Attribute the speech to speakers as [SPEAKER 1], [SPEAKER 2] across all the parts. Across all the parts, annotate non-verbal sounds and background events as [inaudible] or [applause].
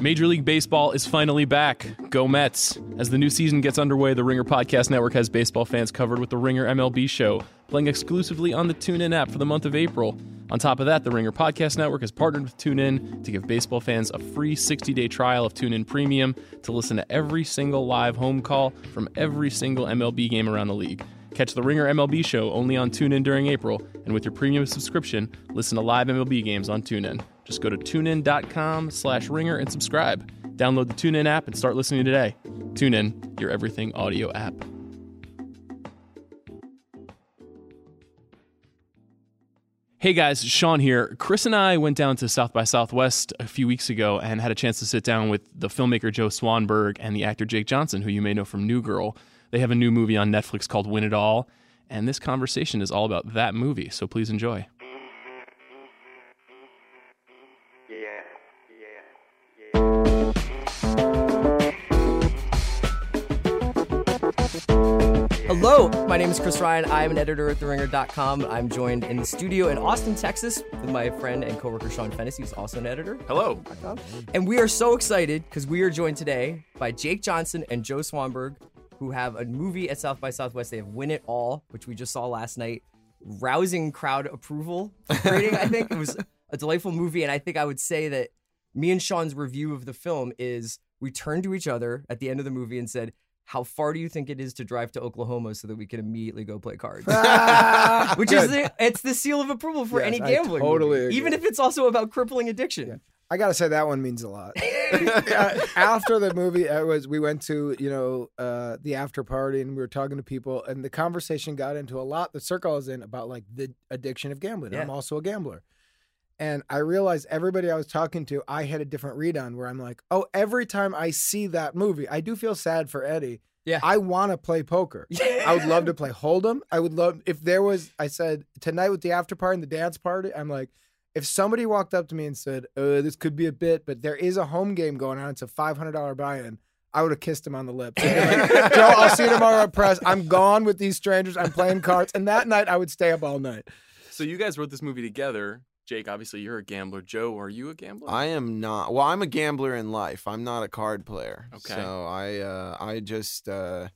[SPEAKER 1] Major League Baseball is finally back. Go Mets. As the new season gets underway, the Ringer Podcast Network has baseball fans covered with the Ringer MLB show, playing exclusively on the TuneIn app for the month of April. On top of that, the Ringer Podcast Network has partnered with TuneIn to give baseball fans a free 60 day trial of TuneIn Premium to listen to every single live home call from every single MLB game around the league. Catch the Ringer MLB show only on TuneIn during April, and with your premium subscription, listen to live MLB games on TuneIn. Just go to tunein.com slash ringer and subscribe. Download the TuneIn app and start listening today. TuneIn, your everything audio app. Hey guys, Sean here. Chris and I went down to South by Southwest a few weeks ago and had a chance to sit down with the filmmaker Joe Swanberg and the actor Jake Johnson, who you may know from New Girl. They have a new movie on Netflix called Win It All, and this conversation is all about that movie, so please enjoy.
[SPEAKER 2] Hello, my name is Chris Ryan. I'm an editor at TheRinger.com. I'm joined in the studio in Austin, Texas, with my friend and coworker Sean Fennessey, who's also an editor.
[SPEAKER 1] Hello.
[SPEAKER 2] And we are so excited because we are joined today by Jake Johnson and Joe Swanberg, who have a movie at South by Southwest. They have Win It All, which we just saw last night. Rousing crowd approval rating, I think. It was a delightful movie. And I think I would say that me and Sean's review of the film is we turned to each other at the end of the movie and said, how far do you think it is to drive to Oklahoma so that we can immediately go play cards? [laughs] Which is the, it's the seal of approval for
[SPEAKER 3] Yes,
[SPEAKER 2] any
[SPEAKER 3] I
[SPEAKER 2] gambling,
[SPEAKER 3] totally
[SPEAKER 2] movie, even if it's also about crippling addiction.
[SPEAKER 3] I gotta say that one means a lot. [laughs] Uh, after the movie, I was we went to you know uh, the after party and we were talking to people, and the conversation got into a lot. The circle I was in about like the addiction of gambling.
[SPEAKER 2] Yeah.
[SPEAKER 3] I'm also a gambler, and I realized everybody I was talking to, I had a different read on. Where I'm like, oh, every time I see that movie, I do feel sad for Eddie.
[SPEAKER 2] Yeah.
[SPEAKER 3] I want to play poker. [laughs] Yeah. I would love to play Hold'em. I would love if there was. I said tonight with the after party and the dance party. I'm like, if somebody walked up to me and said, uh, "This could be a bit, but there is a home game going on. It's a five hundred dollar buy-in." I would have kissed him on the lips. Like, [laughs] Joe, I'll see you tomorrow at press. I'm gone with these strangers. I'm playing cards, and that night I would stay up all night.
[SPEAKER 1] So you guys wrote this movie together. Jake, obviously you're a gambler. Joe, are you a gambler?
[SPEAKER 4] I am not. Well, I'm a gambler in life. I'm not a card player.
[SPEAKER 1] Okay.
[SPEAKER 4] So I uh, I just uh,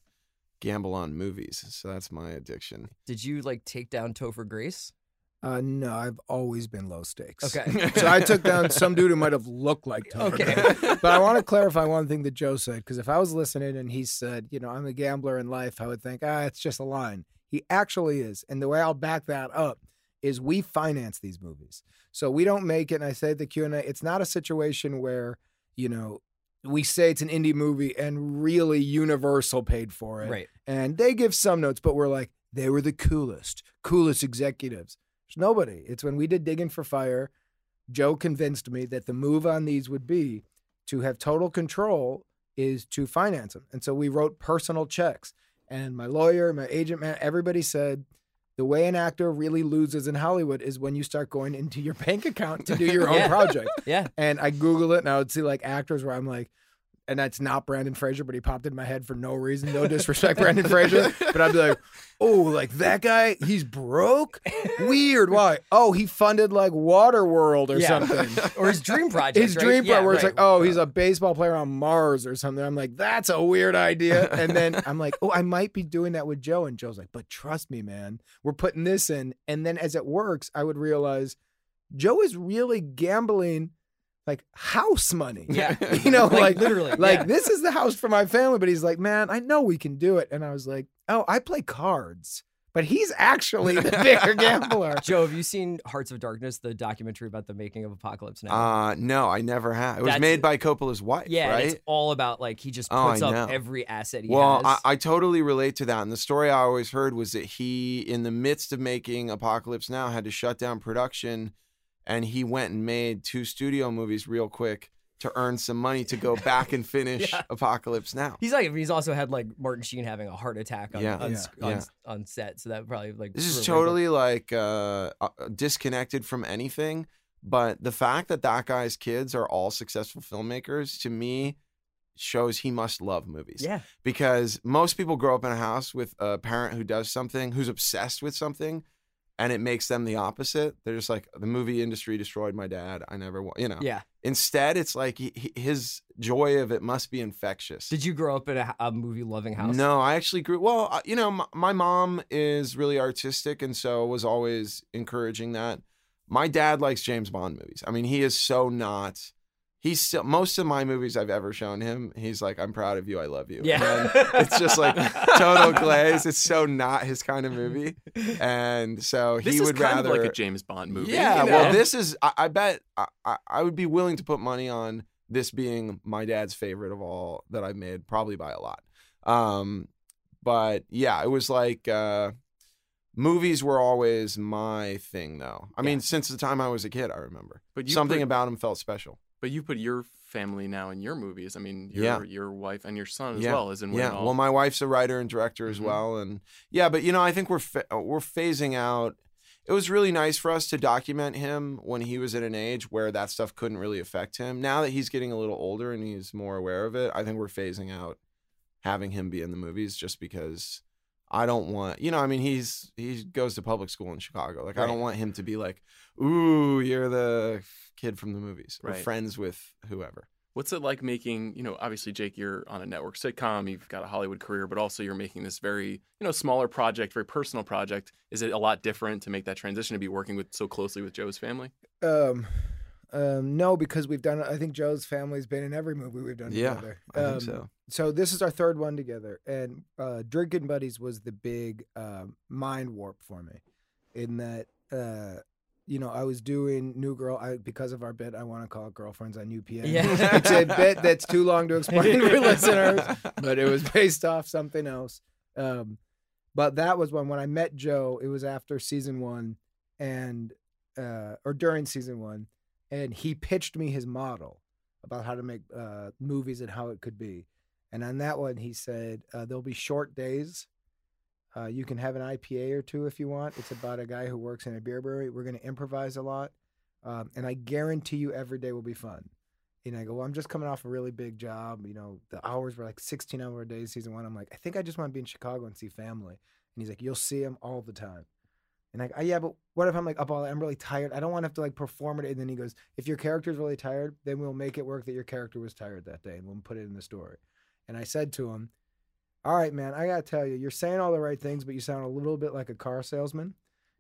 [SPEAKER 4] gamble on movies. So that's my addiction.
[SPEAKER 2] Did you like take down Topher Grace?
[SPEAKER 3] Uh, no, I've always been low stakes.
[SPEAKER 2] Okay. [laughs]
[SPEAKER 3] So I took down some dude who might have looked like Tom.
[SPEAKER 2] Okay.
[SPEAKER 3] but I want to clarify one thing that Joe said because if I was listening and he said, you know, I'm a gambler in life, I would think, ah, it's just a line. He actually is, and the way I'll back that up is we finance these movies, so we don't make it. And I say at the Q and A, it's not a situation where you know we say it's an indie movie and really Universal paid for it,
[SPEAKER 2] Right.
[SPEAKER 3] and they give some notes, but we're like, they were the coolest, coolest executives. There's nobody. It's when we did Digging for Fire, Joe convinced me that the move on these would be to have total control is to finance them. And so we wrote personal checks. And my lawyer, my agent, man, everybody said the way an actor really loses in Hollywood is when you start going into your [laughs] bank account to do [laughs] your own
[SPEAKER 2] Yeah.
[SPEAKER 3] project.
[SPEAKER 2] Yeah.
[SPEAKER 3] And I Google it and I would see like actors where I'm like, and that's not Brendan Fraser, but he popped in my head for no reason. No disrespect, Brendan Fraser. [laughs] But I'd be like, oh, like that guy, he's broke? Weird. Why? Oh, he funded like Waterworld or
[SPEAKER 2] Yeah.
[SPEAKER 3] something. [laughs]
[SPEAKER 2] Or his dream project.
[SPEAKER 3] His
[SPEAKER 2] right?
[SPEAKER 3] dream
[SPEAKER 2] Yeah,
[SPEAKER 3] part where it's
[SPEAKER 2] right.
[SPEAKER 3] like, oh, he's uh, a baseball player on Mars or something. I'm like, that's a weird idea. And then [laughs] I'm like, oh, I might be doing that with Joe. And Joe's like, but trust me, man, we're putting this in. And then as it works, I would realize Joe is really gambling like house money.
[SPEAKER 2] Yeah. [laughs]
[SPEAKER 3] You know, [laughs]
[SPEAKER 2] Like,
[SPEAKER 3] like,
[SPEAKER 2] literally,
[SPEAKER 3] like
[SPEAKER 2] yeah.
[SPEAKER 3] this is the house for my family. But he's like, man, I know we can do it. And I was like, oh, I play cards. But he's actually the [laughs] bigger gambler.
[SPEAKER 2] Joe, have you seen Hearts of Darkness, the documentary about the making of Apocalypse Now?
[SPEAKER 4] Uh, no, I never have. It was
[SPEAKER 2] That's-
[SPEAKER 4] made by Coppola's wife,
[SPEAKER 2] yeah,
[SPEAKER 4] right?
[SPEAKER 2] it's all about like he just
[SPEAKER 4] Oh,
[SPEAKER 2] puts
[SPEAKER 4] I
[SPEAKER 2] up every asset he
[SPEAKER 4] Well, I. I totally relate to that. And the story I always heard was that he, in the midst of making Apocalypse Now, had to shut down production and he went and made two studio movies real quick to earn some money to go back and [laughs] finish
[SPEAKER 2] Yeah.
[SPEAKER 4] Apocalypse Now.
[SPEAKER 2] He's like he's also had like Martin Sheen having a heart attack on
[SPEAKER 4] Yeah.
[SPEAKER 2] on,
[SPEAKER 3] Yeah.
[SPEAKER 2] on,
[SPEAKER 4] Yeah.
[SPEAKER 2] on set, so that probably like
[SPEAKER 4] This is
[SPEAKER 2] threw a
[SPEAKER 4] totally like uh, uh, disconnected from anything. But the fact that that guy's kids are all successful filmmakers to me shows he must love movies.
[SPEAKER 2] yeah.
[SPEAKER 4] because most people grow up in a house with a parent who does something, who's obsessed with something, and it makes them the opposite. They're just like the movie industry destroyed my dad. I never, wa-, you know.
[SPEAKER 2] Yeah.
[SPEAKER 4] Instead, it's like he, he- his joy of it must be infectious.
[SPEAKER 2] Did you grow up in a, a movie loving house?
[SPEAKER 4] No, I actually grew. Well, uh, you know, my, my mom is really artistic, and so was always encouraging that. My dad likes James Bond movies. I mean, he is so not. He's still most of my movies I've ever shown him. He's like, "I'm proud of you. I love you."
[SPEAKER 2] Yeah.
[SPEAKER 4] And it's just like total glaze. It's so not his kind of movie, [laughs] and so
[SPEAKER 1] This
[SPEAKER 4] he
[SPEAKER 1] is
[SPEAKER 4] would
[SPEAKER 1] kind
[SPEAKER 4] rather
[SPEAKER 1] of like a James Bond movie.
[SPEAKER 4] yeah,
[SPEAKER 1] you
[SPEAKER 4] well, this is. I, I bet I, I, I would be willing to put money on this being my dad's favorite of all that I've made, probably by a lot. Um, but yeah, it was like uh, movies were always my thing, though. I mean, since the time I was a kid, I remember
[SPEAKER 1] But you
[SPEAKER 4] something
[SPEAKER 1] put-
[SPEAKER 4] about him felt special.
[SPEAKER 1] But you put your family now in your movies. I mean, your
[SPEAKER 4] Yeah.
[SPEAKER 1] your wife and your son as
[SPEAKER 4] Yeah.
[SPEAKER 1] well is in
[SPEAKER 4] Yeah,
[SPEAKER 1] All.
[SPEAKER 4] well, my wife's a writer and director as
[SPEAKER 1] Mhm.
[SPEAKER 4] well, and yeah, but you know, I think we're fa- we're phasing out. It was really nice for us to document him when he was at an age where that stuff couldn't really affect him. Now that he's getting a little older and he's more aware of it, I think we're phasing out having him be in the movies just because I don't want, you know, I mean, he's he goes to public school in Chicago. Like, I don't want him to be like, "Ooh, you're the kid from the movies," or
[SPEAKER 1] Right.
[SPEAKER 4] friends with whoever.
[SPEAKER 1] What's it like making, you know, obviously Jake, you're on a network sitcom, you've got a Hollywood career, but also you're making this very, you know, smaller project, very personal project. Is it a lot different to make that transition to be working with so closely with Joe's family?
[SPEAKER 3] Um, um, no, because we've done. I think Joe's family's been in every movie we've done
[SPEAKER 4] Yeah,
[SPEAKER 3] together.
[SPEAKER 4] I think
[SPEAKER 3] Um,
[SPEAKER 4] so.
[SPEAKER 3] So this is our third one together, and uh, Drinking Buddies was the big uh, mind warp for me, in that uh, you know I was doing New Girl I, because of our bit. I want to call it Girlfriends on UPN.
[SPEAKER 2] Yeah.
[SPEAKER 3] it's a bit that's too long to explain for [laughs] listeners, but it was based off something else. Um, but that was when when I met Joe. It was after season one, and uh, or during season one, and he pitched me his model about how to make uh, movies and how it could be. And on that one, he said uh, there'll be short days. Uh, you can have an IPA or two if you want. It's about a guy who works in a beer brewery. We're going to improvise a lot, um, and I guarantee you every day will be fun. And I go, well, I'm just coming off a really big job. You know, the hours were like 16 hour days season one. I'm like, I think I just want to be in Chicago and see family. And he's like, you'll see him all the time. And I, go, oh, yeah, but what if I'm like up all? I'm really tired. I don't want to have to like perform it. And then he goes, if your character's really tired, then we'll make it work that your character was tired that day, and we'll put it in the story. And I said to him, all right, man, I gotta tell you, you're saying all the right things, but you sound a little bit like a car salesman.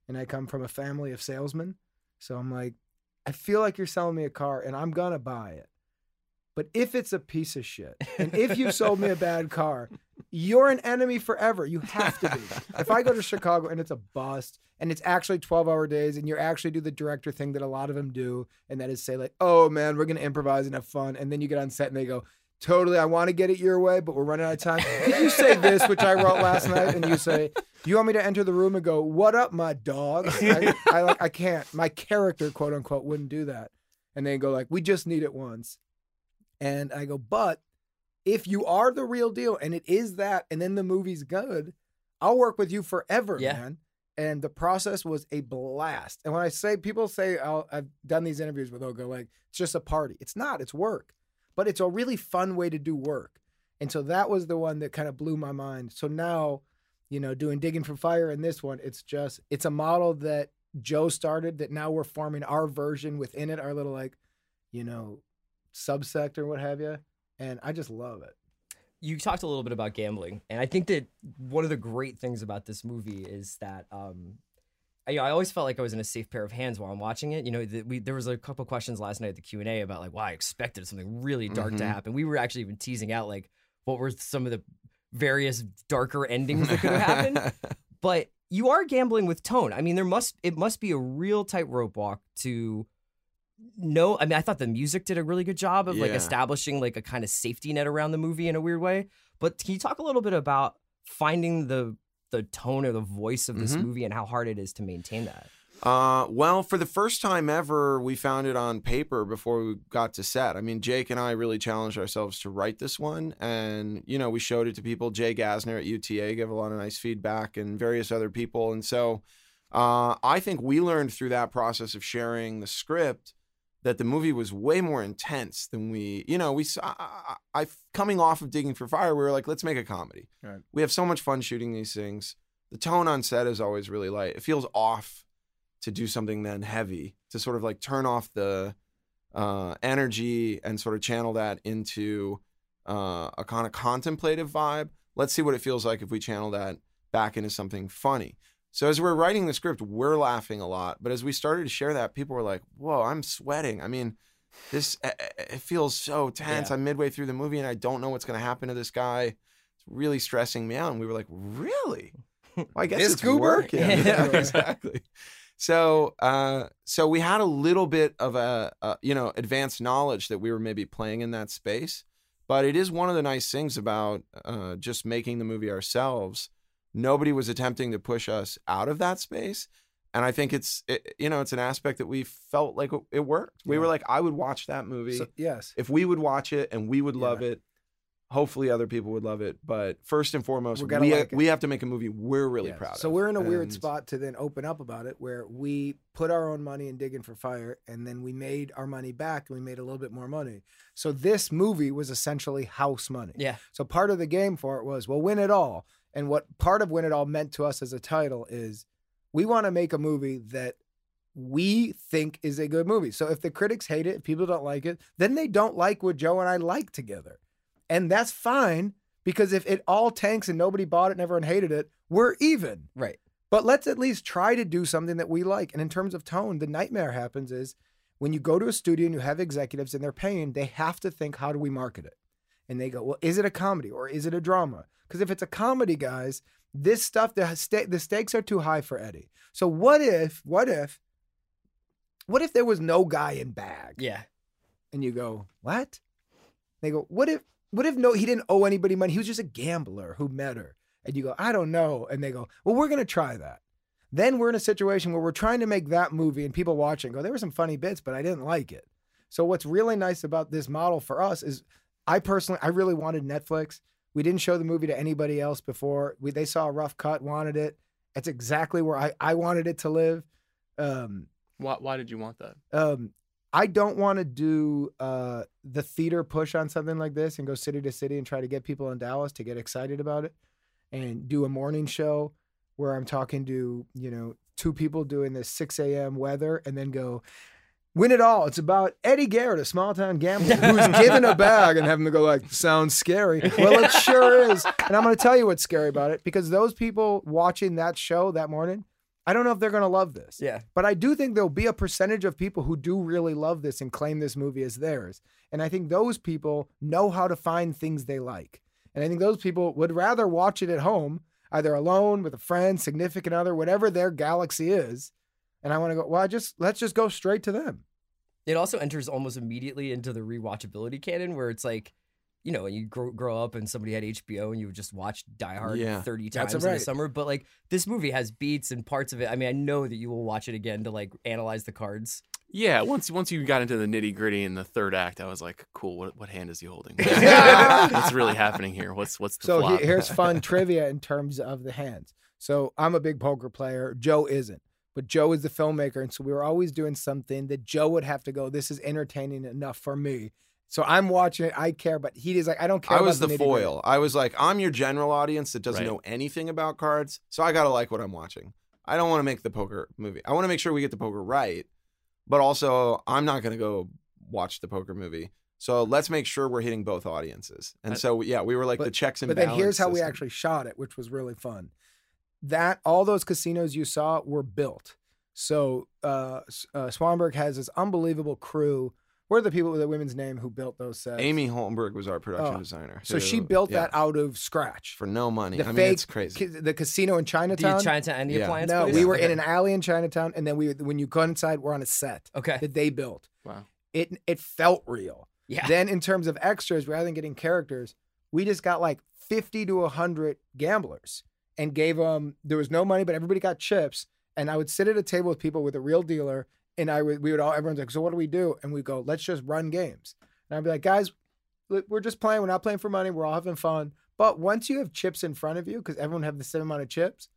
[SPEAKER 3] And I come from a family of salesmen, so I'm like, I feel like you're selling me a car, and I'm gonna buy it. But if it's a piece of shit, and if you sold me a bad car, you're an enemy forever. You have to be. [laughs] If I go to Chicago and it's a bust and it's actually 12 hour days and you actually do the director thing that a lot of them do, and that is say, like, oh man, we're going to improvise and have fun. And then you get on set and they go, totally, I want to get it your way, but we're running out of time. Did you say this, which I wrote last night? And you say, do you want me to enter the room and go, what up, my dog? I, I, like, I can't. My character, quote unquote, wouldn't do that. And they go, like, we just need it once. And I go, but if you are the real deal and it is that, and then the movie's good, I'll work with you forever,
[SPEAKER 2] Yeah.
[SPEAKER 3] man. And the process was a blast. And when I say people say I'll, I've done these interviews where they'll go like, it's just a party. It's not. It's work, but it's a really fun way to do work. And so that was the one that kind of blew my mind. So now, you know, doing digging for fire and this one, it's just it's a model that Joe started that now we're forming our version within it, our little like, you know, subsect or what have you. And I just love it.
[SPEAKER 2] you talked a little bit about gambling, and I think that one of the great things about this movie is that um, I, I always felt like I was in a safe pair of hands while I'm watching it. You know, the, we there was a couple questions last night at the Q and A about like, wow, I expected something really dark to
[SPEAKER 4] Mhm.
[SPEAKER 2] happen. We were actually even teasing out like what were some of the various darker endings that could have happened. [laughs] but you are gambling with tone. I mean, there must it must be a real tightrope walk to know. I mean, I thought the music did a really good job of like establishing like a kind of safety net around the movie in a weird way. But can you talk a little bit about finding the the tone or the voice of this
[SPEAKER 4] Mhm.
[SPEAKER 2] movie and how hard it is to maintain that?
[SPEAKER 4] Uh, well, for the first time ever, we found it on paper before we got to set. I mean, Jake and I really challenged ourselves to write this one, and you know, we showed it to people. Jay Gasner at UTA gave a lot of nice feedback, and various other people. And so, uh, I think we learned through that process of sharing the script that the movie was way more intense than we, you know, we. saw. I coming off of Digging for Fire, we were like, let's make a comedy.
[SPEAKER 3] Right.
[SPEAKER 4] We have so much fun shooting these things. The tone on set is always really light. It feels off to do something then heavy to sort of like turn off the uh, energy and sort of channel that into uh, a kind of contemplative vibe. Let's see what it feels like if we channel that back into something funny. So as we're writing the script, we're laughing a lot, but as we started to share that, people were like, "Whoa, I'm sweating." I mean, this eh, eh, it feels so tense.
[SPEAKER 2] Yeah.
[SPEAKER 4] I'm midway through the movie and I don't know what's going to happen to this guy. It's really stressing me out. And we were like, "Really?" Well, I guess
[SPEAKER 3] This
[SPEAKER 4] it's
[SPEAKER 3] goober?
[SPEAKER 4] working.
[SPEAKER 2] Yeah. [laughs]
[SPEAKER 4] Yeah, [laughs] exactly. So, uh, so we had a little bit of a, a, you know, advanced knowledge that we were maybe playing in that space, but it is one of the nice things about uh, just making the movie ourselves. Nobody was attempting to push us out of that space, and I think it's, it, you know, it's an aspect that we felt like it worked. We
[SPEAKER 3] Yeah.
[SPEAKER 4] were like, I would watch that movie
[SPEAKER 3] So, yes.
[SPEAKER 4] if we would watch it and we would love
[SPEAKER 3] Yeah.
[SPEAKER 4] it. Hopefully, other people would love it. But first and foremost,
[SPEAKER 3] We're
[SPEAKER 4] we
[SPEAKER 3] gonna like it.
[SPEAKER 4] we have to make a movie we're really
[SPEAKER 3] Yeah.
[SPEAKER 4] proud of.
[SPEAKER 3] So we're in a weird spot to then open up about it where we put our own money in digging for fire and then we made our money back and we made a little bit more money. So this movie was essentially house money.
[SPEAKER 2] Yeah.
[SPEAKER 3] So part of the game for it was, well, win it all. And what part of when it all meant to us as a title is we want to make a movie that we think is a good movie. So if the critics hate it, if people don't like it, then they don't like what Joe and I like together. And that's fine because if it all tanks and nobody bought it and everyone hated it, we're even.
[SPEAKER 2] Right.
[SPEAKER 3] But let's at least try to do something that we like. And in terms of tone, the nightmare happens is when you go to a studio and you have executives and they're paying, they have to think, how do we market it? And they go, well, is it a comedy or is it a drama? Because if it's a comedy, guys, this stuff, the, sta- the stakes are too high for Eddie. So what if, what if, what if there was no guy in bag?
[SPEAKER 2] Yeah.
[SPEAKER 3] And you go, what? They go, what if, what if no, he didn't owe anybody money? He was just a gambler who met her. And you go, I don't know. And they go, well, we're going to try that. Then we're in a situation where we're trying to make that movie and people watching go, there were some funny bits, but I didn't like it. So what's really nice about this model for us is I personally, I really wanted Netflix. We didn't show the movie to anybody else before. We, they saw a rough cut, wanted it. It's exactly where I, I wanted it to live. Um,
[SPEAKER 1] Why, why did you want that?
[SPEAKER 3] um, I don't want to do uh, the theater push on something like this and go city to city and try to get people in Dallas to get excited about it and do a morning show where I'm talking to, you know, two people doing this 6 a.m. weather and then go, win it all. It's about Eddie Garrett, a small town gambler who's given a bag and having to go like, sounds scary. Well, it sure is. And I'm going to tell you what's scary about it because those people watching that show that morning, I don't know if they're going to love this.
[SPEAKER 2] Yeah.
[SPEAKER 3] But I do think there'll be a percentage of people who do really love this and claim this movie as theirs. And I think those people know how to find things they like. And I think those people would rather watch it at home, either alone with a friend, significant other, whatever their galaxy is. And I want to go, well, I just let's just go straight to them.
[SPEAKER 2] It also enters almost immediately into the rewatchability canon where it's like, you know, you grow, grow up and somebody had HBO and you would just watch Die Hard
[SPEAKER 4] Yeah.
[SPEAKER 2] 30
[SPEAKER 3] That's
[SPEAKER 2] times in the summer. But like this movie has beats and parts of it. I mean, I know that you will watch it again to like analyze the cards.
[SPEAKER 1] Yeah, once once you got into the nitty gritty in the third act, I was like, cool. What what hand is he holding? what's [laughs] really happening here? What's what's the
[SPEAKER 3] So he-
[SPEAKER 1] flop?
[SPEAKER 3] here's fun [laughs] trivia in terms of the hands. So I'm a big poker player. Joe isn't, but Joe is the filmmaker, and so we were always doing something that Joe would have to go. This is entertaining enough for me. So I'm watching it. I care, but he is like, I don't care.
[SPEAKER 4] I was
[SPEAKER 3] about
[SPEAKER 4] the
[SPEAKER 3] nitty-gritty.
[SPEAKER 4] foil. I was like, I'm your general audience that doesn't
[SPEAKER 1] Right.
[SPEAKER 4] know anything about cards, so I gotta like what I'm watching. I don't want to make the poker movie. I want to make sure we get the poker right, but also I'm not gonna go watch the poker movie. So let's make sure we're hitting both audiences. And so yeah, we were like the checks and
[SPEAKER 3] But then here's
[SPEAKER 4] balance
[SPEAKER 3] how we actually shot it, which was really fun. That all those casinos you saw were built. So uh, uh, Swanberg has this unbelievable crew. What are the people with the women's name who built those sets?
[SPEAKER 4] Amy Holmberg was our production
[SPEAKER 3] Oh,
[SPEAKER 4] designer.
[SPEAKER 3] So she built
[SPEAKER 4] yeah,
[SPEAKER 3] that out of scratch.
[SPEAKER 4] for no money.
[SPEAKER 3] The
[SPEAKER 4] I mean, it's crazy.
[SPEAKER 3] ca- the casino in
[SPEAKER 2] The
[SPEAKER 3] Chinatown.
[SPEAKER 2] Chinatown and the
[SPEAKER 4] Yeah.
[SPEAKER 2] appliance
[SPEAKER 3] no,
[SPEAKER 2] place?
[SPEAKER 3] we were
[SPEAKER 2] Okay.
[SPEAKER 3] in [laughs] an alley in Chinatown, and then we when you go inside, we're on a set
[SPEAKER 2] Okay.
[SPEAKER 3] that they built.
[SPEAKER 1] wow.
[SPEAKER 3] It it felt real.
[SPEAKER 2] Yeah.
[SPEAKER 3] Then in terms of extras, rather than getting characters, we just got like fifty to hundred gamblers and gave them. There was no money, but everybody got chips. And I would sit at a table with people with a real dealer, and I would we would all everyone's like, so what do we do? And we go, let's just run games. And I'd be like, guys, we're just playing. We're not playing for money. We're all having fun. But once you have chips in front of you, because everyone have the same amount of chips,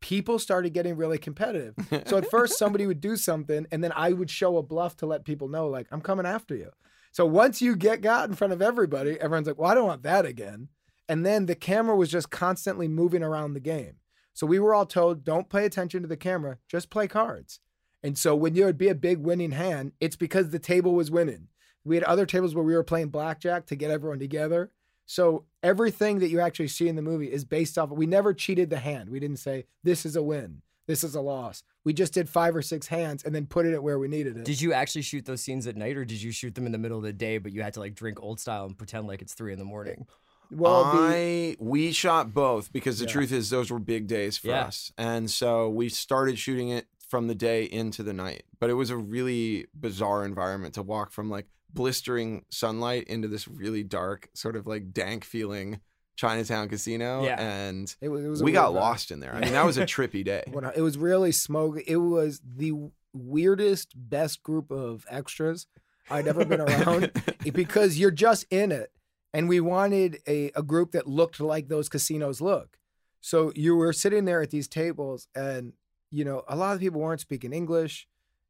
[SPEAKER 3] people started getting really competitive. So at first [laughs] somebody would do something and then I would show a bluff to let people know like I'm coming after you. So once you get got in front of everybody, everyone's like, "Well, I don't want that again." And then the camera was just constantly moving around the game. So we were all told, "Don't pay attention to the camera, just play cards." And so when there would be a big winning hand, it's because the table was winning. We had other tables where we were playing blackjack to get everyone together. So everything that you actually see in the movie is based off. We never cheated the hand. We didn't say this is a win, this is a loss. We just did five or six hands and then put it at where we needed it.
[SPEAKER 2] Did you actually shoot those scenes at night, or did you shoot them in the middle of the day, but you had to like drink old style and pretend like it's three in the morning?
[SPEAKER 3] Well,
[SPEAKER 4] I we shot both because the
[SPEAKER 3] Yeah.
[SPEAKER 4] truth is those were big days for
[SPEAKER 2] Yeah.
[SPEAKER 4] us, and so we started shooting it from the day into the night. But it was a really bizarre environment to walk from like blistering sunlight into this really dark, sort of like dank feeling Chinatown casino,
[SPEAKER 2] Yeah.
[SPEAKER 4] and
[SPEAKER 3] it was, it was
[SPEAKER 4] we got lost in there. I mean, that was a [laughs] trippy day.
[SPEAKER 3] It was really smoky. It was the weirdest, best group of extras I'd ever been [laughs] around because you're just in it. And we wanted a, a group that looked like those casinos look. So you were sitting there at these tables, and you know, a lot of people weren't speaking English,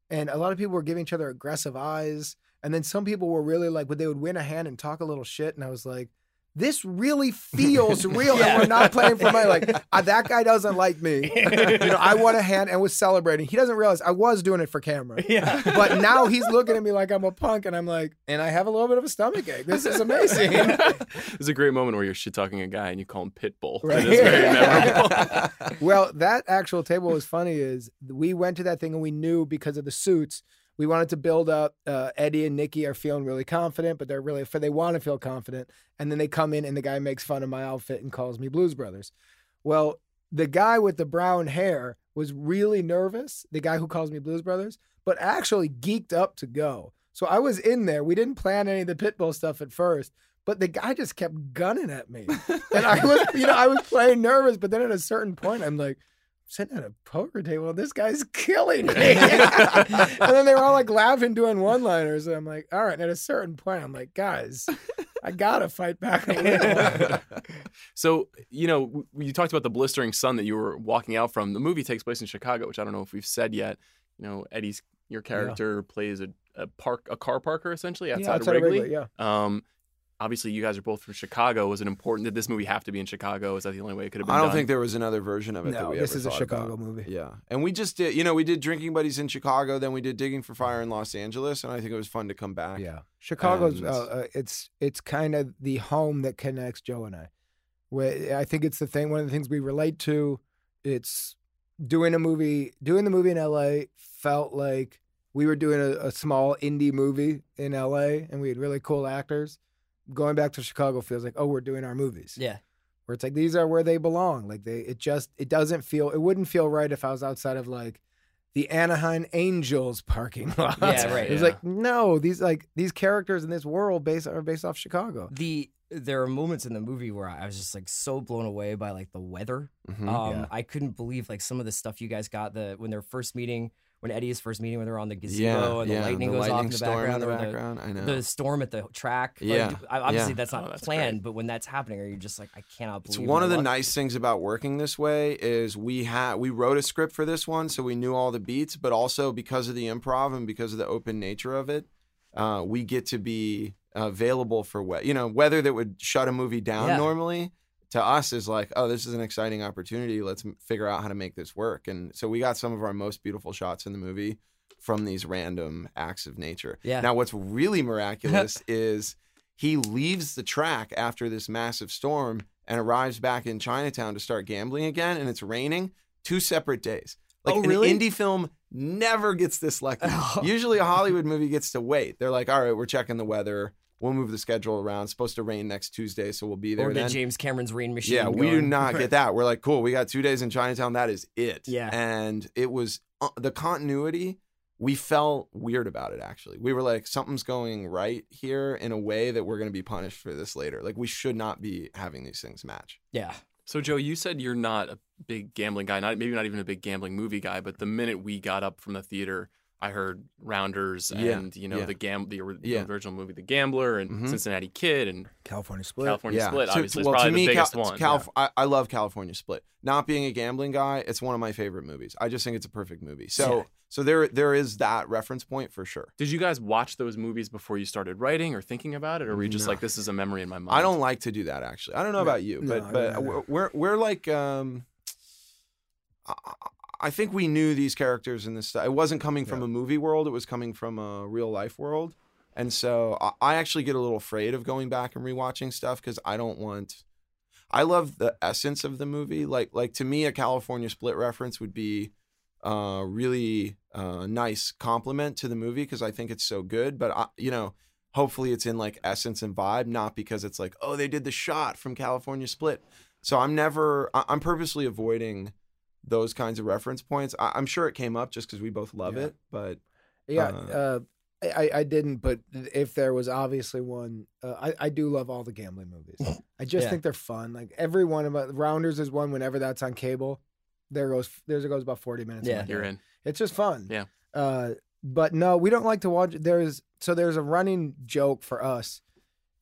[SPEAKER 3] and a lot of people were giving each other aggressive eyes. And then some people were really like, but they would win a hand and talk a little shit. And I was like, this really feels [laughs] real.
[SPEAKER 2] Yeah.
[SPEAKER 3] And we're not playing for money. Like, uh, that guy doesn't like me. [laughs] you know, I won a hand and was celebrating. He doesn't realize I was doing it for camera. [laughs]
[SPEAKER 2] Yeah.
[SPEAKER 3] But now he's looking at me like I'm a punk, and I'm like, and I have a little bit of a stomach ache. This is amazing.
[SPEAKER 1] There's a great moment where you're shit talking a guy and you call him Pitbull.
[SPEAKER 3] Right.
[SPEAKER 1] It is very memorable.
[SPEAKER 3] well, that actual table was funny. Is we went to that thing and we knew because of the suits, we wanted to build up. Uh, Eddie and Nikki are feeling really confident, but they're really they want to feel confident. And then they come in and the guy makes fun of my outfit and calls me Blues Brothers. Well, the guy with the brown hair was really nervous. The guy who calls me Blues Brothers, but actually geeked up to go. So I was in there. We didn't plan any of the pitbull stuff at first, but the guy just kept gunning at me. [laughs] And I was, you know, I was playing nervous, but then at a certain point, I'm like, sitting at a poker table, and this guy's [laughs] killing me. [laughs] and then they were all like laughing, doing one liners. And I'm like, all right. And at a certain point, I'm like, guys, I gotta fight back a little. [laughs]
[SPEAKER 1] So, you know, you talked about the blistering sun that you were walking out from. The movie takes place in Chicago, which I don't know if we've said yet. You know, Eddie's your character plays a, a park a car parker essentially outside,
[SPEAKER 3] yeah, outside
[SPEAKER 1] of Wrigley.
[SPEAKER 3] yeah.
[SPEAKER 1] Um, obviously, you guys are both from Chicago. Was it important? that this movie have to be in Chicago? Is that the only way it could have been
[SPEAKER 4] I don't
[SPEAKER 1] done?
[SPEAKER 4] think there was another version of it that
[SPEAKER 3] No,
[SPEAKER 4] we
[SPEAKER 3] this
[SPEAKER 4] ever
[SPEAKER 3] is a Chicago
[SPEAKER 4] about.
[SPEAKER 3] movie.
[SPEAKER 4] Yeah, and we just did. You know, we did Drinking Buddies in Chicago, then we did Digging for Fire in Los Angeles, and I think it was fun to come back.
[SPEAKER 3] Yeah, Chicago's
[SPEAKER 4] And-
[SPEAKER 3] uh, uh, it's it's kind of the home that connects Joe and I. Where I think it's the thing. One of the things we relate to. It's doing a movie. Doing the movie in L.A. felt like we were doing a, a small indie movie in L.A. and we had really cool actors. Going back to Chicago feels like oh we're doing our movies.
[SPEAKER 2] Yeah.
[SPEAKER 3] Where it's like these are where they belong. Like they it just it doesn't feel it wouldn't feel right if I was outside of like the Anaheim Angels parking [laughs] lot.
[SPEAKER 2] Yeah, right.
[SPEAKER 3] It was
[SPEAKER 1] Yeah.
[SPEAKER 3] like no, these like these characters in this world based are based off Chicago.
[SPEAKER 2] The there are moments in the movie where I was just like so blown away by like the weather.
[SPEAKER 4] Mhm.
[SPEAKER 2] Um,
[SPEAKER 3] Yeah.
[SPEAKER 2] I couldn't believe like some of the stuff you guys got the when they're first meeting, when Eddie's first meeting, when they're on the gazebo
[SPEAKER 4] yeah,
[SPEAKER 2] and the
[SPEAKER 4] yeah.
[SPEAKER 2] lightning
[SPEAKER 4] the
[SPEAKER 2] goes off in the
[SPEAKER 4] storm
[SPEAKER 2] background,
[SPEAKER 4] in the
[SPEAKER 2] or the-
[SPEAKER 4] I know.
[SPEAKER 2] the storm at the track.
[SPEAKER 4] Yeah,
[SPEAKER 2] I- obviously
[SPEAKER 4] yeah.
[SPEAKER 2] that's not
[SPEAKER 1] Oh, that's
[SPEAKER 2] planned,
[SPEAKER 1] great.
[SPEAKER 2] but when that's happening, are you just like, I cannot believe.
[SPEAKER 4] It's
[SPEAKER 2] one
[SPEAKER 4] of the
[SPEAKER 2] luck.
[SPEAKER 4] nice things about working this way is we had we wrote a script for this one, so we knew all the beats, but also because of the improv and because of the open nature of it, uh, we get to be available for we- you know weather that would shut a movie down
[SPEAKER 2] Yeah.
[SPEAKER 4] normally. To us is like, oh, this is an exciting opportunity. Let's m- figure out how to make this work. And so we got some of our most beautiful shots in the movie from these random acts of nature.
[SPEAKER 2] Yeah.
[SPEAKER 4] Now, what's really miraculous [laughs] is he leaves the track after this massive storm and arrives back in Chinatown to start gambling again, and it's raining. Two separate days. Oh, like
[SPEAKER 2] Oh,
[SPEAKER 4] an indie film never gets this lucky. [laughs] Usually, a Hollywood movie gets to wait. They're like, all right, we're checking the weather. We'll move the schedule around. It's supposed to rain next Tuesday, so we'll be there
[SPEAKER 2] or the
[SPEAKER 4] then.
[SPEAKER 2] James Cameron's rain machine.
[SPEAKER 4] Yeah, we do not get that. We're like, cool, we got two days in Chinatown. That is it.
[SPEAKER 2] Yeah.
[SPEAKER 4] And it was uh, the continuity. We felt weird about it, actually. We were like, something's going right here in a way that we're going to be punished for this later. Like, we should not be having these things match.
[SPEAKER 2] Yeah.
[SPEAKER 1] So, Joe, you said you're not a big gambling guy, not maybe not even a big gambling movie guy, but the minute we got up from the theater, I heard Rounders
[SPEAKER 4] Yeah,
[SPEAKER 1] and you know
[SPEAKER 4] yeah.
[SPEAKER 1] the gam the, ori- the
[SPEAKER 4] Yeah.
[SPEAKER 1] original movie The Gambler and
[SPEAKER 4] Mhm.
[SPEAKER 1] Cincinnati Kid and
[SPEAKER 3] California split.
[SPEAKER 1] California Split.
[SPEAKER 4] To-
[SPEAKER 1] Obviously,
[SPEAKER 4] well,
[SPEAKER 1] is
[SPEAKER 4] to
[SPEAKER 1] probably
[SPEAKER 4] me,
[SPEAKER 1] the biggest
[SPEAKER 4] Cal-
[SPEAKER 1] one.
[SPEAKER 4] Calif- I, I love California Split. Not being a gambling guy, it's one of my favorite movies. I just think it's a perfect movie. So,
[SPEAKER 2] Yeah.
[SPEAKER 4] so there, there is that reference point for sure.
[SPEAKER 1] Did you guys watch those movies before you started writing or thinking about it, or were you just
[SPEAKER 4] No.
[SPEAKER 1] like, "This is a memory in my mind"?
[SPEAKER 4] I don't like to do that actually. I don't know about you,
[SPEAKER 3] no,
[SPEAKER 4] but
[SPEAKER 3] I
[SPEAKER 4] but we're, we're we're like um I, think we knew these characters in this. Stuff. It wasn't coming from
[SPEAKER 3] Yeah.
[SPEAKER 4] a movie world; it was coming from a real life world. And so I, I actually get a little afraid of going back and rewatching stuff because I don't want. I love the essence of the movie. Like like to me, a California Split reference would be uh, really uh, nice compliment to the movie because I think it's so good. But I, you know, hopefully it's in like essence and vibe, not because it's like oh they did the shot from California Split. So I'm never. I- I'm purposely avoiding those kinds of reference points. I, I'm sure it came up just because we both love
[SPEAKER 3] Yeah.
[SPEAKER 4] it, but
[SPEAKER 3] Yeah,
[SPEAKER 4] Uh,
[SPEAKER 3] uh, I, I didn't, but if there was obviously one, uh, I, I do love all the gambling movies. [laughs] I just
[SPEAKER 2] Yeah.
[SPEAKER 3] think they're fun. Like every one of them, Rounders is one whenever that's on cable. There goes, there goes about 40 minutes.
[SPEAKER 2] Yeah.
[SPEAKER 1] You're in.
[SPEAKER 3] It's just fun.
[SPEAKER 1] Yeah.
[SPEAKER 3] Uh, but no, we don't like to watch. There's so there's a running joke for us,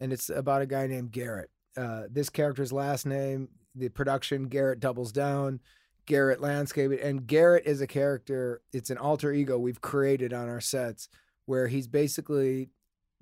[SPEAKER 3] and it's about a guy named Garrett. Uh, this character's last name, the production, Garrett doubles down. Garrett landscape and Garrett is a character. It's an alter ego we've created on our sets where he's basically,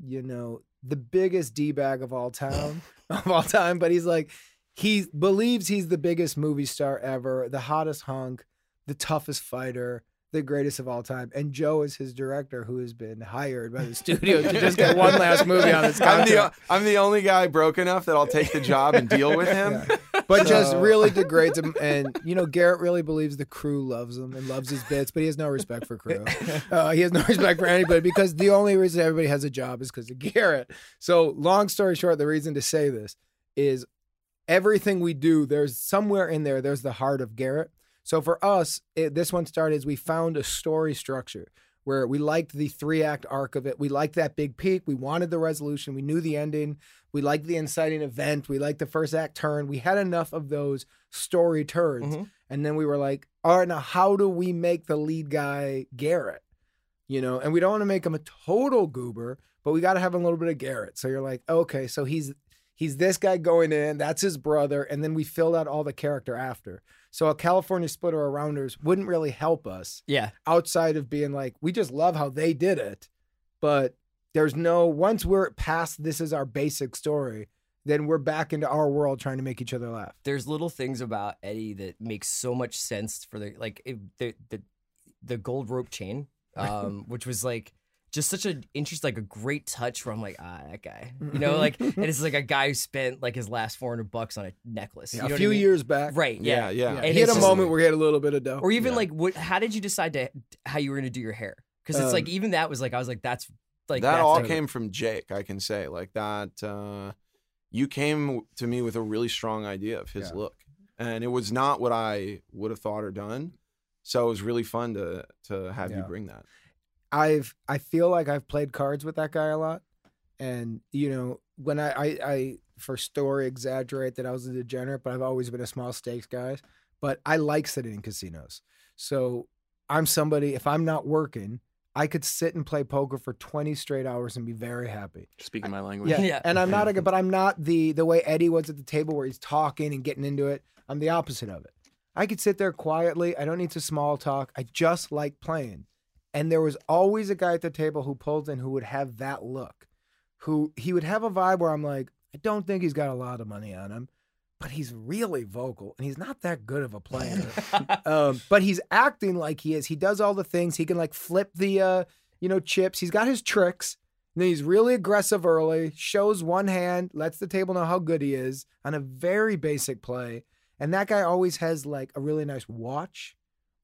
[SPEAKER 3] you know, the biggest d bag of all time [laughs] of all time. But he's like, he believes he's the biggest movie star ever, the hottest hunk, the toughest fighter, the greatest of all time. And Joe is his director, who has been hired by the [laughs] studio to just get one [laughs] last movie on his
[SPEAKER 4] I'm the I'm the only guy broke enough that I'll take the job and deal with him. [laughs]
[SPEAKER 3] but just really degrades him. And you know, Garrett really believes the crew loves him and loves his bits, but he has no respect for crew. Uh, he has no respect for anybody because the only reason everybody has a job is because of Garrett. So, long story short, the reason to say this is everything we do. There's somewhere in there. There's the heart of Garrett. So for us, it, this one started as we found a story structure where we liked the three act arc of it. We liked that big peak. We wanted the resolution. We knew the ending. We liked the inciting event. We liked the first act turn. We had enough of those story turns.
[SPEAKER 2] Mhm.
[SPEAKER 3] And then we were like, all right, now how do we make the lead guy Garrett? You know, and we don't want to make him a total goober, but we got to have a little bit of Garrett. So you're like, okay, so he's he's this guy going in, that's his brother, and then we filled out all the character after. So a California splitter or rounders wouldn't really help us
[SPEAKER 2] Yeah.
[SPEAKER 3] outside of being like, we just love how they did it. But there's no once we're past this is our basic story, then we're back into our world trying to make each other laugh.
[SPEAKER 2] There's little things about Eddie that makes so much sense for the like it, the the the gold rope chain, [laughs] um, which was like just such an interest, like a great touch. Where I'm like, ah, that guy, you know, like [laughs] and it's like a guy who spent like his last 400 bucks on a necklace.
[SPEAKER 3] Yeah,
[SPEAKER 2] you know
[SPEAKER 3] a few
[SPEAKER 2] I mean?
[SPEAKER 3] years back.
[SPEAKER 2] right?
[SPEAKER 4] Yeah,
[SPEAKER 2] Yeah,
[SPEAKER 4] yeah.
[SPEAKER 3] He had a
[SPEAKER 2] just-
[SPEAKER 3] moment where he had a little bit of dough.
[SPEAKER 2] Or even
[SPEAKER 4] Yeah.
[SPEAKER 2] like, what? How did you decide to how you were gonna do your hair? Because it's
[SPEAKER 3] Um,
[SPEAKER 2] like even that was like I was like, that's like
[SPEAKER 4] that
[SPEAKER 2] that's
[SPEAKER 4] all
[SPEAKER 2] like-
[SPEAKER 4] came from Jake, I can say. Like that uh you came to me with a really strong idea of his look. And it was not what I would have thought or done. So it was really fun to to have you bring that.
[SPEAKER 3] I've I feel like I've played cards with that guy a lot, and you know when I I, I for story exaggerate that I was a degenerate, but I've always been a small stakes guy. But I like sitting in casinos, so I'm somebody. If I'm not working, I could sit and play poker for 20 straight hours and be very happy.
[SPEAKER 1] Speaking my language.
[SPEAKER 3] Yeah,
[SPEAKER 2] Yeah.
[SPEAKER 3] and I'm not a [laughs] good, but I'm not the the way Eddie was at the table where he's talking and getting into it. I'm the opposite of it. I could sit there quietly. I don't need to small talk. I just like playing. And there was always a guy at the table who pulled in who would have that look. Who he would have a vibe where I'm like, I don't think he's got a lot of money on him, but he's really vocal and he's not that good of a player. [laughs] um, but he's acting like he is. He does all the things. He can like flip the uh, you know, chips. He's got his tricks. And then he's really aggressive early, shows one hand, lets the table know how good he is on a very basic play. And that guy always has like a really nice watch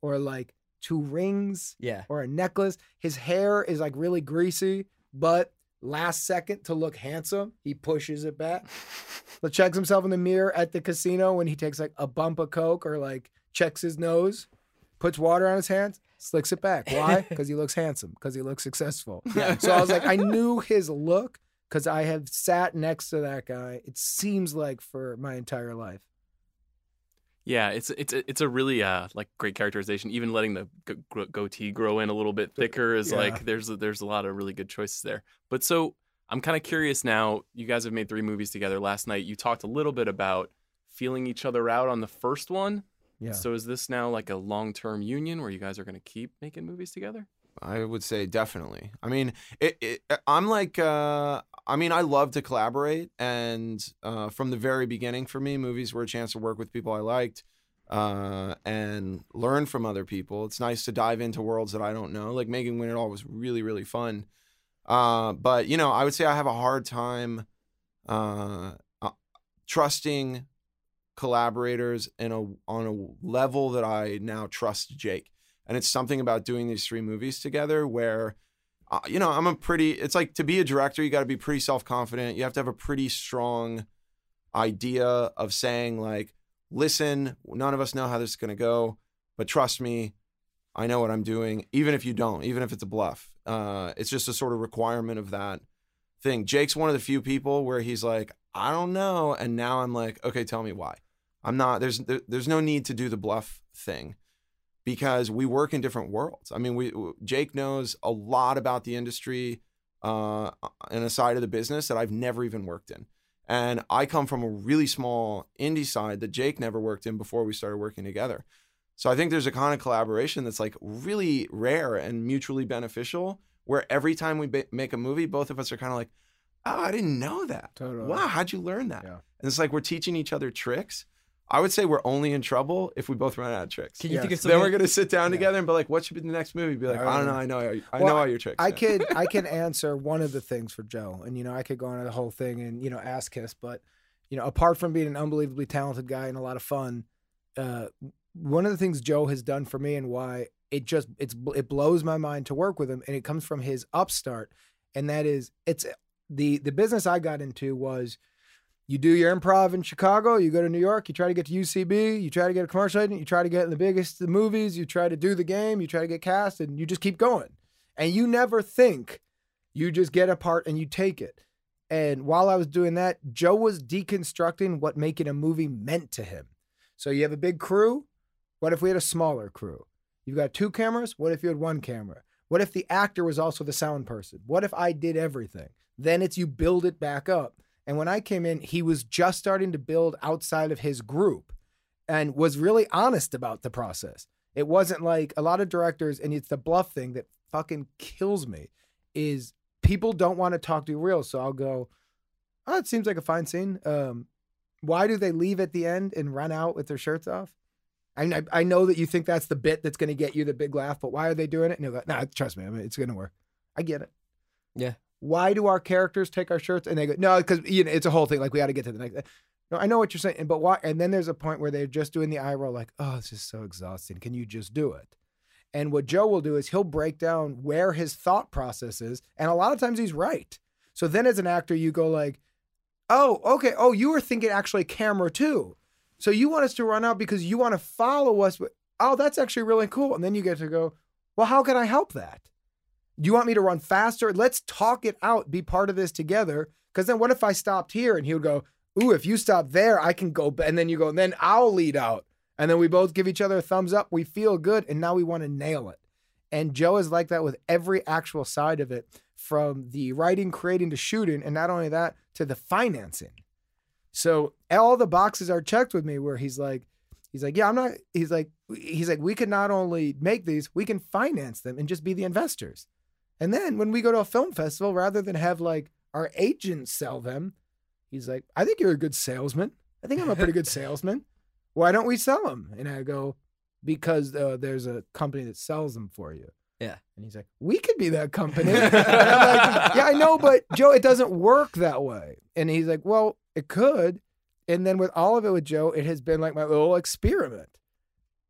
[SPEAKER 3] or like two rings
[SPEAKER 2] yeah.
[SPEAKER 3] or a necklace. His hair is like really greasy, but last second to look handsome, he pushes it back. [laughs] But checks himself in the mirror at the casino when he takes like a bump of coke or like checks his nose, puts water on his hands, slicks it back. Why? [laughs] Because he looks handsome. Because he looks successful. [laughs] So I was like, I knew his look because I have sat next to that guy. It seems like for my entire life.
[SPEAKER 1] Yeah, it's it's it's a really uh like great characterization. Even letting the go- go- goatee grow in a little bit thicker is
[SPEAKER 3] Yeah.
[SPEAKER 1] like there's a, there's a lot of really good choices there. But so I'm kind of curious now. You guys have made three movies together. Last night you talked a little bit about feeling each other out on the first one.
[SPEAKER 3] Yeah.
[SPEAKER 1] So is this now like a long term union where you guys are going to keep making movies together?
[SPEAKER 4] I would say definitely. I mean, it, it, I'm like, uh, I mean, I love to collaborate, and uh, from the very beginning, for me, movies were a chance to work with people I liked. uh, and learn from other people. It's nice to dive into worlds that I don't know. Like making Win It All was really really fun. Uh, but you know, I would say I have a hard time uh, uh, trusting collaborators in a on a level that I now trust Jake. And it's something about doing these three movies together where uh, you know, I'm a pretty it's like to be a director, you got to be pretty self-confident. You have to have a pretty strong idea of saying like, "Listen, none of us know how this is going to go, but trust me, I know what I'm doing, even if you don't, even if it's a bluff. Uh, it's just a sort of requirement of that thing. Jake's one of the few people where he's like, I don't know, and now I'm like, okay, tell me why. I'm not. There's there, there's no need to do the bluff thing because we work in different worlds. I mean, we Jake knows a lot about the industry uh, and a side of the business that I've never even worked in. And I come from a really small indie side that Jake never worked in before we started working together. So I think there's a kind of collaboration that's like really rare and mutually beneficial where every time we ba- make a movie, both of us are kind of like, oh, I didn't know that.
[SPEAKER 3] Totally.
[SPEAKER 4] Wow, how'd you learn that?
[SPEAKER 3] Yeah.
[SPEAKER 4] And it's like we're teaching each other tricks. I would say we're only in trouble if we both run out of tricks.
[SPEAKER 2] Can you think of something?
[SPEAKER 4] Then we're gonna sit down
[SPEAKER 3] Yeah.
[SPEAKER 4] together and be like, "What should be the next movie?" Be like,
[SPEAKER 3] I
[SPEAKER 4] "I don't
[SPEAKER 3] don't
[SPEAKER 4] know. I know. I
[SPEAKER 3] Well,
[SPEAKER 4] know all your tricks."
[SPEAKER 3] I
[SPEAKER 4] Yeah.
[SPEAKER 3] could [laughs] I can answer one of the things for Joe, and you know I could go on the whole thing and you know ask Kiss, but you know apart from being an unbelievably talented guy and a lot of fun, uh, one of the things Joe has done for me and why it just it's it blows my mind to work with him, and it comes from his upstart, and that is it's the the business I got into was. You do your improv in Chicago, you go to New York, you try to get to UCB, you try to get a commercial agent, you try to get in the biggest the movies, you try to do the game, you try to get cast, and you just keep going. And you never think you just get a part and you take it. And while i was doing that joe was deconstructing what making a movie meant to him. So you have a big crew what if we had a smaller crew? You've got two cameras what if you had one camera? What if the actor was also the sound person? What if i did everything? Then it's you build it back up and when i came in he was just starting to build outside of his group and was really honest about the process it wasn't like a lot of directors, and it's the bluff thing that fucking kills me, is people don't want to talk to you real. So I'll go, oh, it seems like a fine scene. Um, why do they leave at the end and run out with their shirts off? I, I, I know that you think that's the bit that's going to get you the big laugh, but why are they doing it? And nah, trust me, I mean, it's going to work. I get it.
[SPEAKER 2] Yeah.
[SPEAKER 3] Why do our characters take our shirts? And they go, no, because you know, it's a whole thing. Like we got to get to the next. No, I know what you're saying, but why? And then there's a point where they're just doing the eye roll, like, oh, this is so exhausting. Can you just do it? And what Joe will do is he'll break down where his thought process is, and a lot of times he's right. So then, as an actor, you go like, oh, okay, oh, you were thinking actually camera too. So you want us to run out because you want to follow us. But, oh, that's actually really cool. And then you get to go, well, how can I help that? Do you want me to run faster? Let's talk it out, be part of this together. Because then what if I stopped here and he would go, ooh, if you stop there, I can go. b-" And then you go, and then I'll lead out. And then we both give each other a thumbs up. We feel good. And now we want to nail it. And Joe is like that with every actual side of it from the writing, creating to shooting. And not only that, to the financing. So all the boxes are checked with me where he's like, he's like, yeah, I'm not, he's like, he's like, we can not only make these, we can finance them and just be the investors. And then when we go to a film festival, rather than have like our agents sell them, he's like, I think you're a good salesman. I think I'm a pretty good [laughs] salesman. Why don't we sell them? And I go, because uh, there's a company that sells them for you.
[SPEAKER 2] Yeah.
[SPEAKER 3] And he's like, we could be that company. [laughs] Like, yeah, I know, but Joe, it doesn't work that way. And he's like, well, it could. And then with all of it with Joe, it has been like my little experiment.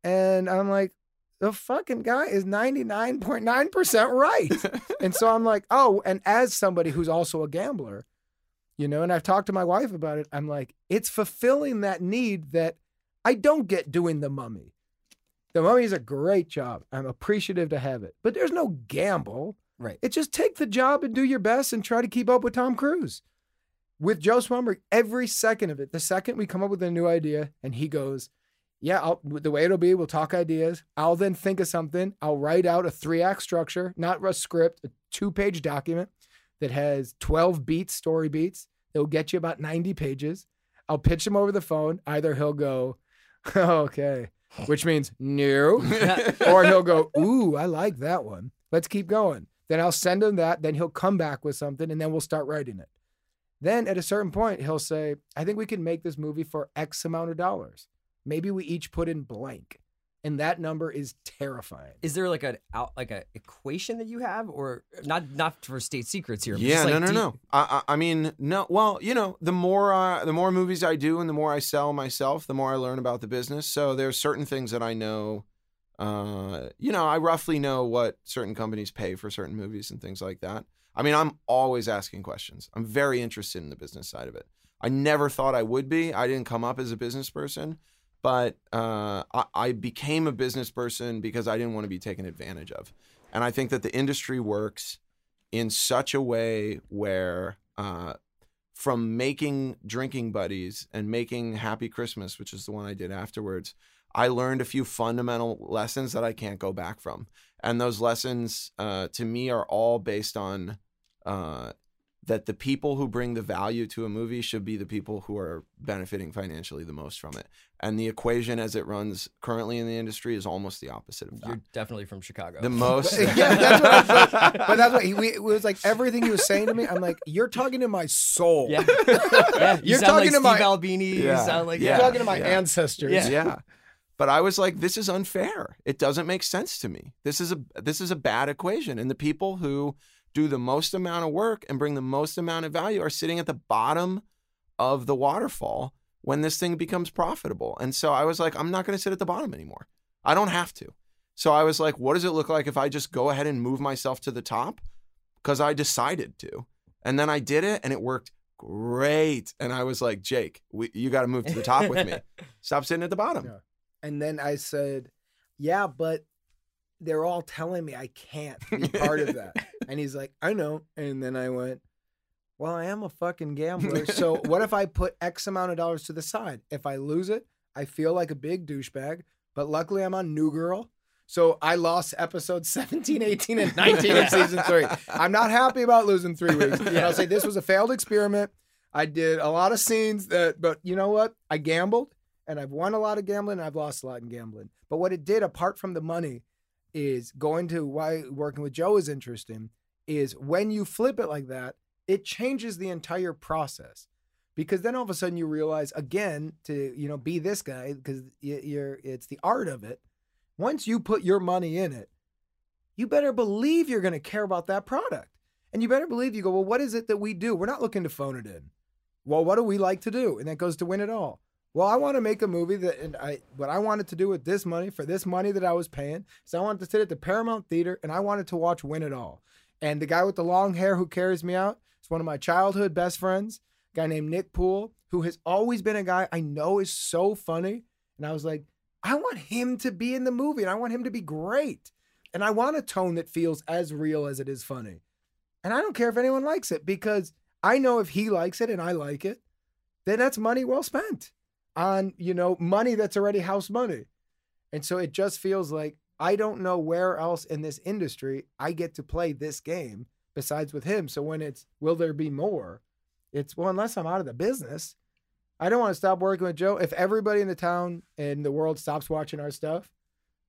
[SPEAKER 3] And I'm like, the fucking guy is 99.9% right. [laughs] and so I'm like, oh, and as somebody who's also a gambler, you know, and I've talked to my wife about it, I'm like, it's fulfilling that need that I don't get doing the mummy. The mummy is a great job. I'm appreciative to have it, but there's no gamble.
[SPEAKER 2] Right.
[SPEAKER 3] It just take the job and do your best and try to keep up with Tom Cruise. With Joe Swanberg, every second of it, the second we come up with a new idea and he goes, yeah, I'll, the way it'll be, we'll talk ideas. I'll then think of something. I'll write out a three act structure, not a script, a two page document that has 12 beats, story beats. It'll get you about 90 pages. I'll pitch him over the phone. Either he'll go, [laughs] okay, which means no, [laughs] or he'll go, ooh, I like that one. Let's keep going. Then I'll send him that. Then he'll come back with something and then we'll start writing it. Then at a certain point, he'll say, I think we can make this movie for X amount of dollars. Maybe we each put in blank. And that number is terrifying.
[SPEAKER 2] Is there like an out like a equation that you have, or not? Not for state secrets here. but
[SPEAKER 4] Yeah,
[SPEAKER 2] just, like,
[SPEAKER 4] no, no,
[SPEAKER 2] do you-
[SPEAKER 4] no. I, I, I mean, no. Well, you know, the more uh, the more movies I do, and the more I sell myself, the more I learn about the business. So there's certain things that I know. Uh, you know, I roughly know what certain companies pay for certain movies and things like that. I mean, I'm always asking questions. I'm very interested in the business side of it. I never thought I would be. I didn't come up as a business person, but uh, I, I became a business person because I didn't want to be taken advantage of. And I think that the industry works in such a way where uh, from making drinking buddies and making happy christmas which is the one i did afterwards i learned a few fundamental lessons that i can't go back from and those lessons uh, to me are all based on uh, that the people who bring the value to a movie should be the people who are benefiting financially the most from it and the equation as it runs currently in the industry is almost the opposite of that
[SPEAKER 2] You're definitely from Chicago.
[SPEAKER 4] the most [laughs]
[SPEAKER 3] yeah, that's what I thought. But that's what he, we, it was like everything he was saying to me. I'm like, you're talking to my soul.
[SPEAKER 2] yeah, [laughs] yeah. You
[SPEAKER 3] You're talking
[SPEAKER 2] like
[SPEAKER 3] to
[SPEAKER 2] Steve
[SPEAKER 3] my-
[SPEAKER 2] Albini.
[SPEAKER 4] Yeah.
[SPEAKER 2] You sound like
[SPEAKER 3] You're talking to my
[SPEAKER 4] yeah.
[SPEAKER 3] ancestors.
[SPEAKER 2] Yeah.
[SPEAKER 4] yeah. But I was like, this is unfair. It doesn't make sense to me. This is a this is a bad equation. And the people who do the most amount of work and bring the most amount of value are sitting at the bottom of the waterfall when this thing becomes profitable. And so I was like, I'm not going to sit at the bottom anymore. I don't have to. So I was like, what does it look like if I just go ahead and move myself to the top? Because I decided to. And then I did it and it worked great. And I was like, Jake, we, you got to move to the top with me. [laughs] Stop sitting at the bottom.
[SPEAKER 3] Yeah. And then I said, yeah, but they're all telling me I can't be part of that. [laughs] And he's like, I know. And then I went, well, I am a fucking gambler. [laughs] So what if I put X amount of dollars to the side? If I lose it, I feel like a big douchebag. But luckily, I'm on New Girl. So I lost episodes [laughs] 17, 18, and 19 of [laughs] season three. I'm not happy about losing three weeks. And I'll say this was a failed experiment. I did a lot of scenes that, but you know what? I gambled and I've won a lot of gambling and I've lost a lot in gambling. But what it did, apart from the money, is going to why working with Joe is interesting is when you flip it like that, it changes the entire process. Because then all of a sudden you realize again to you know be this guy because you're it's the art of it. Once you put your money in it, you better believe you're going to care about that product, and you better believe you go well. What is it that we do? We're not looking to phone it in. Well, what do we like to do? And that goes to win it all. Well, I want to make a movie that, and I what I wanted to do with this money for this money that I was paying, is I wanted to sit at the Paramount Theater and I wanted to watch Win It All. And the guy with the long hair who carries me out is one of my childhood best friends, a guy named Nick Poole, who has always been a guy I know is so funny. And I was like, I want him to be in the movie and I want him to be great. And I want a tone that feels as real as it is funny. And I don't care if anyone likes it because I know if he likes it and I like it, then that's money well spent on, you know, money that's already house money. And so it just feels like I don't know where else in this industry I get to play this game besides with him. So when it's will there be more? It's well, unless I'm out of the business, I don't want to stop working with Joe. If everybody in the town and the world stops watching our stuff,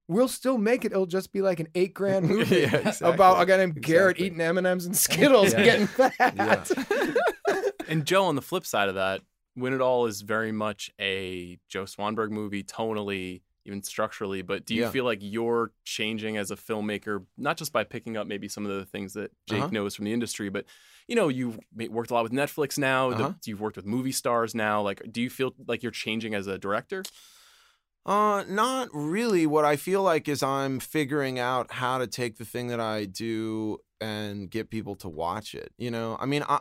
[SPEAKER 3] we'll still make it. It'll just be like an eight grand [laughs] movie
[SPEAKER 4] Yeah, exactly.
[SPEAKER 3] about a guy named Garrett
[SPEAKER 4] Exactly.
[SPEAKER 3] eating M and M's and Skittles and getting fat. [laughs]
[SPEAKER 1] And Joe, on the flip side of that, Win It All is very much a Joe Swanberg movie, tonally, even structurally. But do you
[SPEAKER 4] Yeah.
[SPEAKER 1] feel like you're changing as a filmmaker, not just by picking up maybe some of the things that Jake
[SPEAKER 4] Uh-huh.
[SPEAKER 1] knows from the industry, but you know, you've worked a lot with Netflix now.
[SPEAKER 4] Uh-huh.
[SPEAKER 1] you've worked with movie stars now. Like, do you feel like you're changing as a director?
[SPEAKER 4] Uh, not really. What I feel like is I'm figuring out how to take the thing that I do and get people to watch it. You know, I mean, I,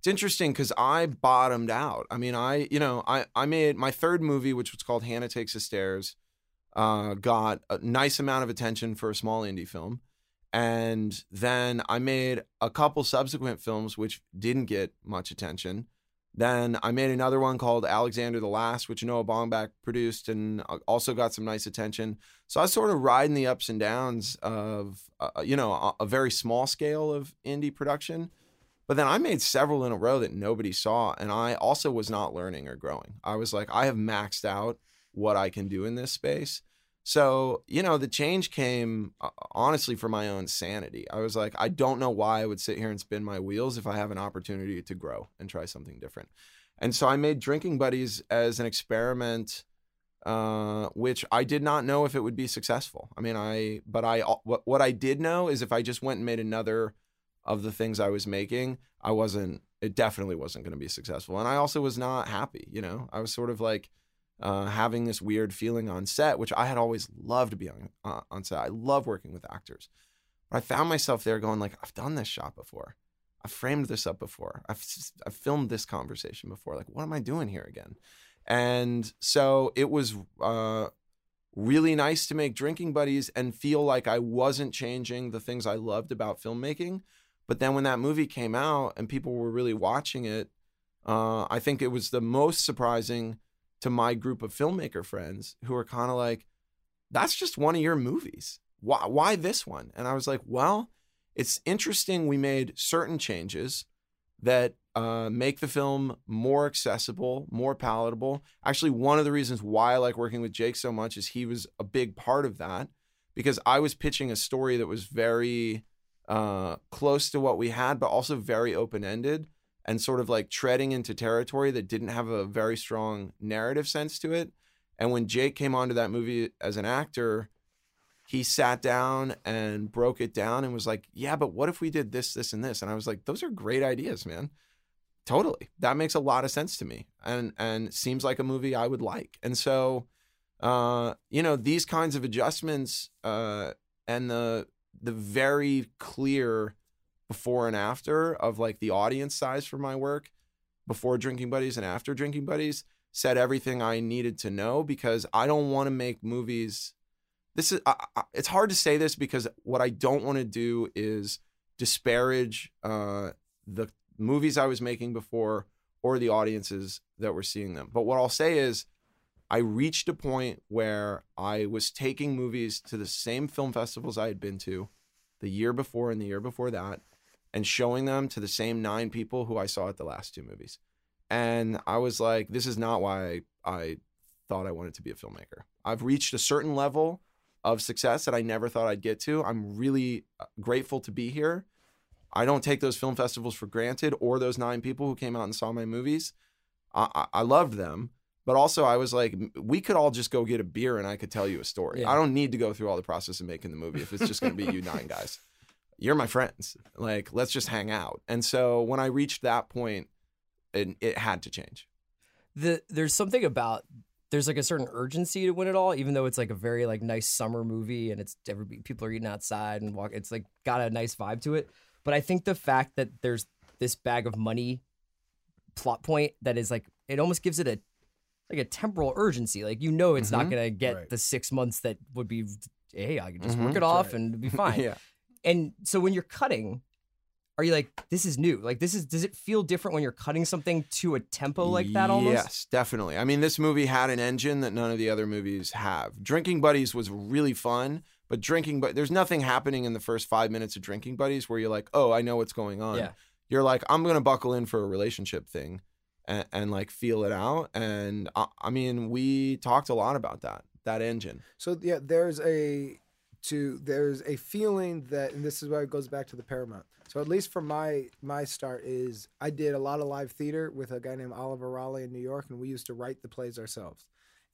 [SPEAKER 4] it's interesting because I bottomed out. I mean, I, you know, I, I made my third movie, which was called Hannah Takes the Stairs, uh, got a nice amount of attention for a small indie film. And then I made a couple subsequent films which didn't get much attention. Then I made another one called Alexander the Last, which Noah Baumbach produced and uh, also got some nice attention. So I was sort of riding the ups and downs of, uh, you know, a, a very small scale of indie production. But then I made several in a row that nobody saw. And I also was not learning or growing. I was like, I have maxed out what I can do in this space. So, you know, the change came uh, honestly for my own sanity. I was like, I don't know why I would sit here and spin my wheels if I have an opportunity to grow and try something different. And so I made Drinking Buddies as an experiment uh, which I did not know if it would be successful. I mean, I but I what what I did know is if I just went and made another of the things I was making, I wasn't. It definitely wasn't going to be successful, and I also was not happy. You know, I was sort of like uh, having this weird feeling on set, which I had always loved to be on uh, on set. I love working with actors, but I found myself there going like, I've done this shot before. I've framed this up before. I've I've filmed this conversation before. Like, what am I doing here again? And so it was uh, really nice to make Drinking Buddies and feel like I wasn't changing the things I loved about filmmaking. But then when that movie came out and people were really watching it, uh, I think it was the most surprising to my group of filmmaker friends who were kind of like, that's just one of your movies. Why, why this one? And I was like, well, it's interesting. We made certain changes that uh, make the film more accessible, more palatable. Actually, one of the reasons why I like working with Jake so much is he was a big part of that because I was pitching a story that was very uh, close to what we had, but also very open ended and sort of like treading into territory that didn't have a very strong narrative sense to it. And when Jake came onto that movie as an actor, he sat down and broke it down and was like, "Yeah, but what if we did this, this, and this?" And I was like, "Those are great ideas, man. Totally, that makes a lot of sense to me, and and seems like a movie I would like." And so, uh, you know, these kinds of adjustments uh, and the the very clear before and after of like the audience size for my work before drinking buddies and after drinking buddies said everything I needed to know because I don't want to make movies this is I, I, it's hard to say this because what I don't want to do is disparage uh, the movies I was making before or the audiences that were seeing them. But what I'll say is I reached a point where I was taking movies to the same film festivals I had been to the year before and the year before that and showing them to the same nine people who I saw at the last two movies. And I was like, this is not why I, I thought I wanted to be a filmmaker. I've reached a certain level of success that I never thought I'd get to. I'm really uh, grateful to be here. I don't take those film festivals for granted or those nine people who came out and saw my movies. I, I loved them, but also I was like, we could all just go get a beer and I could tell you a story. Yeah. I don't need to go through all the process of making the movie if it's just going to be you nine guys. You're my friends. Like, let's just hang out. And so when I reached that point, it, it had to change.
[SPEAKER 2] The, there's something about there's like a certain urgency to win it all, even though it's like a very like nice summer movie and it's every people are eating outside and walk. It's like got a nice vibe to it. But I think the fact that there's this bag of money plot point that is like it almost gives it a like a temporal urgency. Like you know, it's mm-hmm. not gonna get right. the six months that would be. Hey, I can just mm-hmm. work it off right. and be [laughs] fine.
[SPEAKER 4] yeah.
[SPEAKER 2] And so when you're cutting, are you like this is new like this is does it feel different when you're cutting something to a tempo like that almost
[SPEAKER 4] yes definitely i mean this movie had an engine that none of the other movies have drinking buddies was really fun but drinking but there's nothing happening in the first five minutes of drinking buddies where you're like oh i know what's going on
[SPEAKER 2] yeah.
[SPEAKER 4] you're like i'm gonna buckle in for a relationship thing and, and like feel it out and I, I mean we talked a lot about that that engine
[SPEAKER 3] so yeah there's a to there's a feeling that and this is why it goes back to the paramount so at least for my my start is I did a lot of live theater with a guy named Oliver Raleigh in New York, and we used to write the plays ourselves.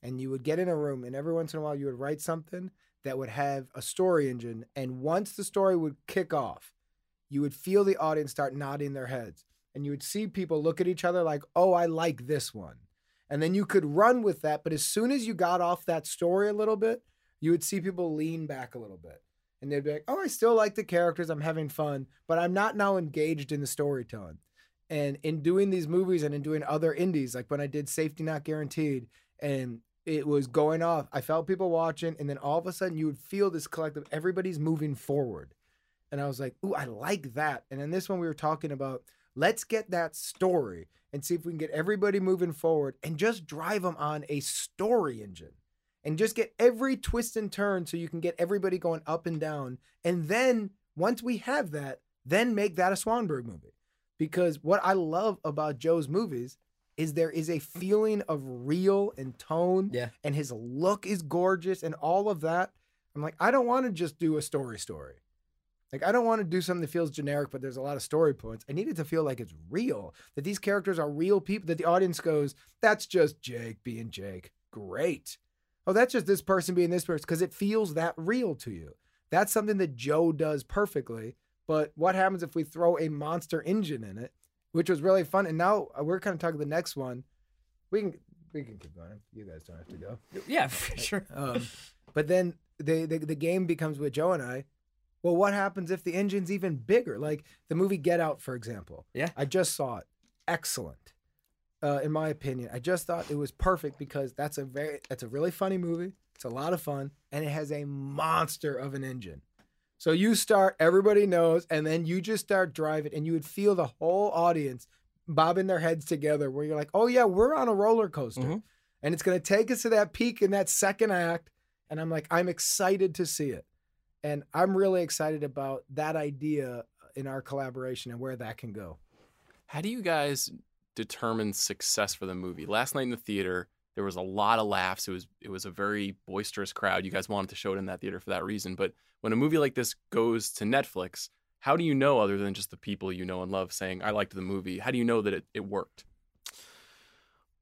[SPEAKER 3] And you would get in a room, and every once in a while you would write something that would have a story engine. And once the story would kick off, you would feel the audience start nodding their heads, and you would see people look at each other like, "Oh, I like this one." And then you could run with that. But as soon as you got off that story a little bit, you would see people lean back a little bit and they'd be like, "Oh, I still like the characters. I'm having fun, but I'm not now engaged in the storytelling." And in doing these movies and in doing other indies, like when I did Safety Not Guaranteed, and it was going off, I felt people watching, and then all of a sudden you would feel this collective. Everybody's moving forward, and I was like, "Ooh, I like that." And then this one we were talking about. Let's get that story and see if we can get everybody moving forward and just drive them on a story engine and just get every twist and turn so you can get everybody going up and down. And then once we have that, then make that a Swanberg movie. Because what I love about Joe's movies is there is a feeling of real and tone.
[SPEAKER 2] Yeah.
[SPEAKER 3] And his look is gorgeous and all of that. I'm like, I don't want to just do a story story. Like, I don't want to do something that feels generic, but there's a lot of story points. I need it to feel like it's real, that these characters are real people, that the audience goes, that's just Jake being Jake. Great. oh, that's just this person being this person because it feels that real to you. That's something that Joe does perfectly. But what happens if we throw a monster engine in it, which was really fun? And now uh, we're kind of talking the next one. We can we can keep going. You guys don't have to go.
[SPEAKER 2] Yeah, [laughs] for sure.
[SPEAKER 3] Um, but then the, the the game becomes with Joe and I. Well, what happens if the engine's even bigger? Like the movie Get Out, for example.
[SPEAKER 2] Yeah.
[SPEAKER 3] I just saw it. Excellent, uh, in my opinion. I just thought it was perfect because that's a very that's a really funny movie. It's a lot of fun, and it has a monster of an engine. So you start, everybody knows, and then you just start driving, and you would feel the whole audience bobbing their heads together, where you're like, "Oh yeah, we're on a roller coaster."
[SPEAKER 2] Mhm.
[SPEAKER 3] and it's going to take us to that peak in that second act and i'm like i'm excited to see it and i'm really excited about that idea in our collaboration and where that can go
[SPEAKER 1] How do you guys determine success for the movie? Last night in the theater, there was a lot of laughs. It was it was a very boisterous crowd. You guys wanted to show it in that theater for that reason. But when a movie like this goes to Netflix, how do you know other than just the people you know and love saying I liked the movie? How do you know that it, it worked?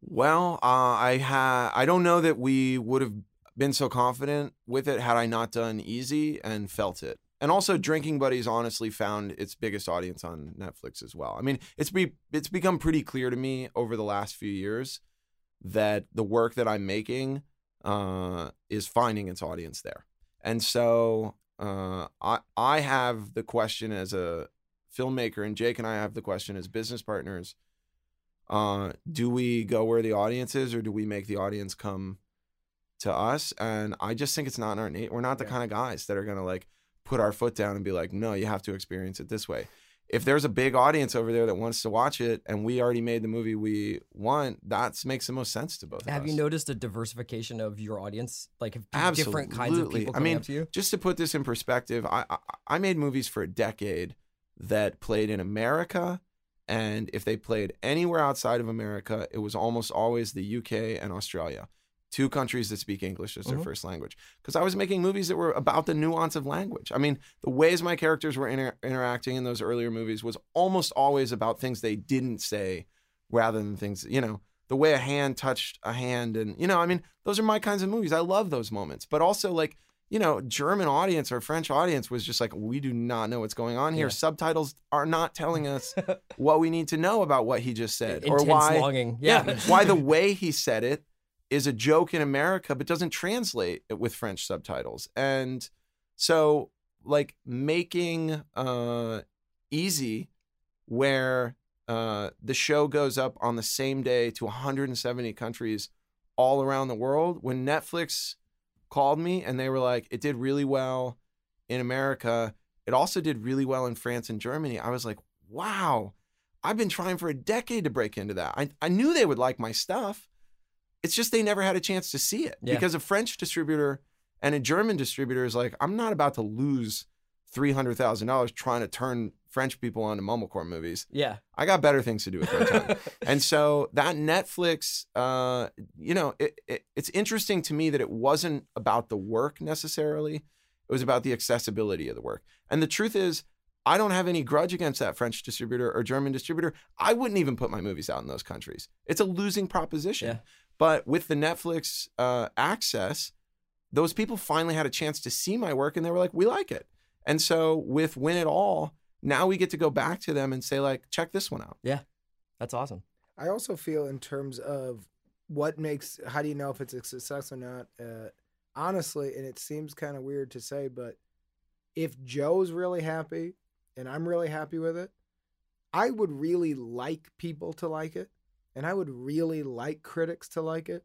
[SPEAKER 4] Well, uh, I ha- I don't know that we would have been so confident with it had I not done Easy and felt it. And also, Drinking Buddies honestly found its biggest audience on Netflix as well. I mean, it's be it's become pretty clear to me over the last few years that the work that I'm making uh, is finding its audience there. And so uh, I I have the question as a filmmaker, and Jake and I have the question as business partners uh do we go where the audience is or do we make the audience come to us and i just think it's not in our nature we're not the
[SPEAKER 3] Yeah.
[SPEAKER 4] kind of guys that are gonna like put our foot down and be like no you have to experience it this way if there's a big audience over there that wants to watch it and we already made the movie we want that makes the most sense to both of us.
[SPEAKER 2] Have you noticed a diversification of your audience? Like, have different kinds of people
[SPEAKER 4] I mean,
[SPEAKER 2] up to you?
[SPEAKER 4] just to put this in perspective, I, I I made movies for a decade that played in America, and if they played anywhere outside of America, it was almost always the UK and Australia, two countries that speak English as their
[SPEAKER 2] Mhm.
[SPEAKER 4] first language. Because I was making movies that were about the nuance of language. I mean, the ways my characters were inter- interacting in those earlier movies was almost always about things they didn't say, rather than things you know the way a hand touched a hand and you know i mean those are my kinds of movies i love those moments but also like you know german audience or french audience was just like we do not know what's going on here
[SPEAKER 2] Yeah.
[SPEAKER 4] subtitles are not telling us [laughs] what we need to know about what he just said or why
[SPEAKER 2] longing.
[SPEAKER 4] yeah,
[SPEAKER 2] Yeah.
[SPEAKER 4] why the [laughs] way he said it is a joke in america but doesn't translate with french subtitles and so like making uh easy where uh, the show goes up on the same day to 170 countries all around the world. When Netflix called me and they were like, it did really well in America, it also did really well in France and Germany. I was like, wow, I've been trying for a decade to break into that. I, I knew they would like my stuff. It's just they never had a chance to see it
[SPEAKER 2] Yeah.
[SPEAKER 4] because a French distributor and a German distributor is like, I'm not about to lose $300,000 trying to turn French people onto mumblecore movies.
[SPEAKER 2] Yeah.
[SPEAKER 4] I got better things to do with my time. [laughs] and so that Netflix, uh, you know, it, it, it's interesting to me that it wasn't about the work necessarily. It was about the accessibility of the work. And the truth is, I don't have any grudge against that French distributor or German distributor. I wouldn't even put my movies out in those countries. It's a losing proposition.
[SPEAKER 2] Yeah.
[SPEAKER 4] But with the Netflix uh, access, those people finally had a chance to see my work and they were like, we like it. And so with Win It All, now we get to go back to them and say, like, check this one out.
[SPEAKER 2] Yeah, that's awesome.
[SPEAKER 3] I also feel in terms of what makes how do you know if it's a success or not? Uh, honestly, and it seems kind of weird to say, but if Joe's really happy and I'm really happy with it, I would really like people to like it, and I would really like critics to like it.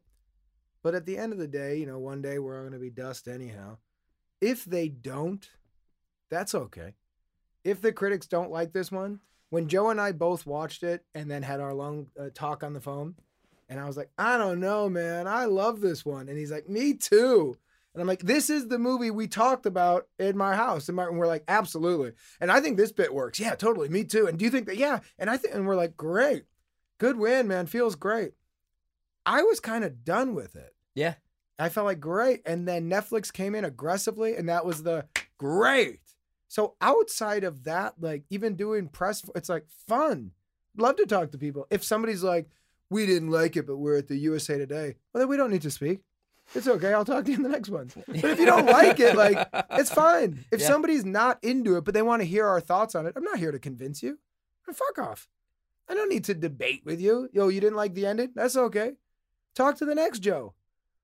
[SPEAKER 3] But at the end of the day, you know, one day we're all going to be dust anyhow. If they don't, that's okay. If the critics don't like this one, when Joe and I both watched it and then had our long uh, talk on the phone, and I was like, I don't know, man, I love this one, and he's like, me too. And I'm like, this is the movie we talked about in my house. And, my, and we're like, absolutely. And I think this bit works. Yeah, totally. Me too. And do you think that? Yeah. And I think, and we're like, great. Good win, man. Feels great. I was kind of done with it.
[SPEAKER 2] Yeah.
[SPEAKER 3] I felt like great. And then Netflix came in aggressively, and that was the great. So outside of that, like even doing press, it's like fun. Love to talk to people. If somebody's like, we didn't like it, but we're at the USA Today, well, then we don't need to speak. It's okay. I'll talk to you in the next one. But if you don't like it, like it's [laughs] fine. If
[SPEAKER 2] Yeah.
[SPEAKER 3] somebody's not into it, but they want to hear our thoughts on it, I'm not here to convince you. Fuck off. I don't need to debate with you. Yo, you didn't like the ending? That's okay. Talk to the next Joe.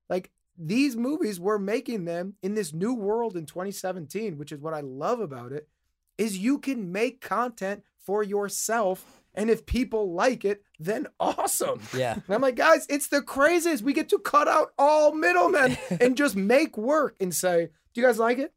[SPEAKER 3] Like these movies, we're making them in this new world in 2017, which is what I love about it, is you can make content for yourself. And if people like it, then [laughs] awesome.
[SPEAKER 2] Yeah.
[SPEAKER 3] And I'm like, guys, it's the craziest. We get to cut out all middlemen [laughs] and just make work and say, do you guys like it?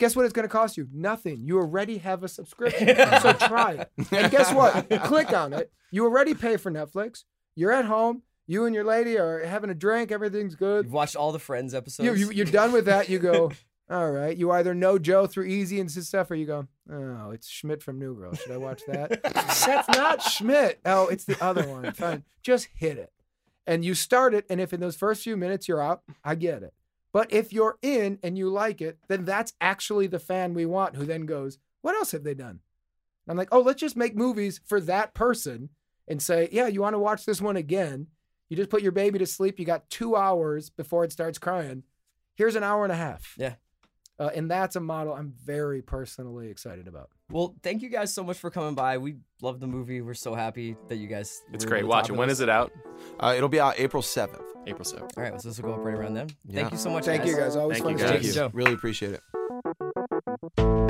[SPEAKER 3] Guess what it's going to cost you? Nothing. You already have a subscription. [laughs] so try it. And guess what? [laughs] Click on it. You already pay for Netflix. You're at home. You and your lady are having a drink. Everything's good.
[SPEAKER 2] You've watched all the Friends episodes.
[SPEAKER 3] You, you, you're done with that. You go, [laughs] all right. You either know Joe through Easy and stuff, or you go, oh, it's Schmidt from New Girl. Should I watch that? That's not Schmidt. Oh, it's the other one. Fine. Just hit it. And you start it. And if in those first few minutes you're out, I get it. But if you're in and you like it, then that's actually the fan we want who then goes, what else have they done? I'm like, oh, let's just make movies for that person and say, yeah, you want to watch this one again. You just put your baby to sleep. You got two hours before it starts crying. Here's an hour and a half.
[SPEAKER 2] Yeah.
[SPEAKER 3] Uh, and that's a model I'm very personally excited about.
[SPEAKER 2] Well, thank you guys so much for coming by. We love the movie. We're so happy that you guys.
[SPEAKER 1] It's
[SPEAKER 2] were
[SPEAKER 1] great.
[SPEAKER 2] able to
[SPEAKER 1] Watch it.
[SPEAKER 2] with
[SPEAKER 1] When
[SPEAKER 2] us.
[SPEAKER 1] is it out?
[SPEAKER 4] Uh, it'll be out April 7th.
[SPEAKER 1] April 7th.
[SPEAKER 2] All right, so this will go up right around then.
[SPEAKER 4] Yeah.
[SPEAKER 2] Thank you so much.
[SPEAKER 3] Thank you
[SPEAKER 2] guys.
[SPEAKER 3] guys. Always
[SPEAKER 1] Thank
[SPEAKER 3] fun
[SPEAKER 1] you,
[SPEAKER 3] to
[SPEAKER 1] guys.
[SPEAKER 3] see
[SPEAKER 2] Thank you.
[SPEAKER 4] Really appreciate it.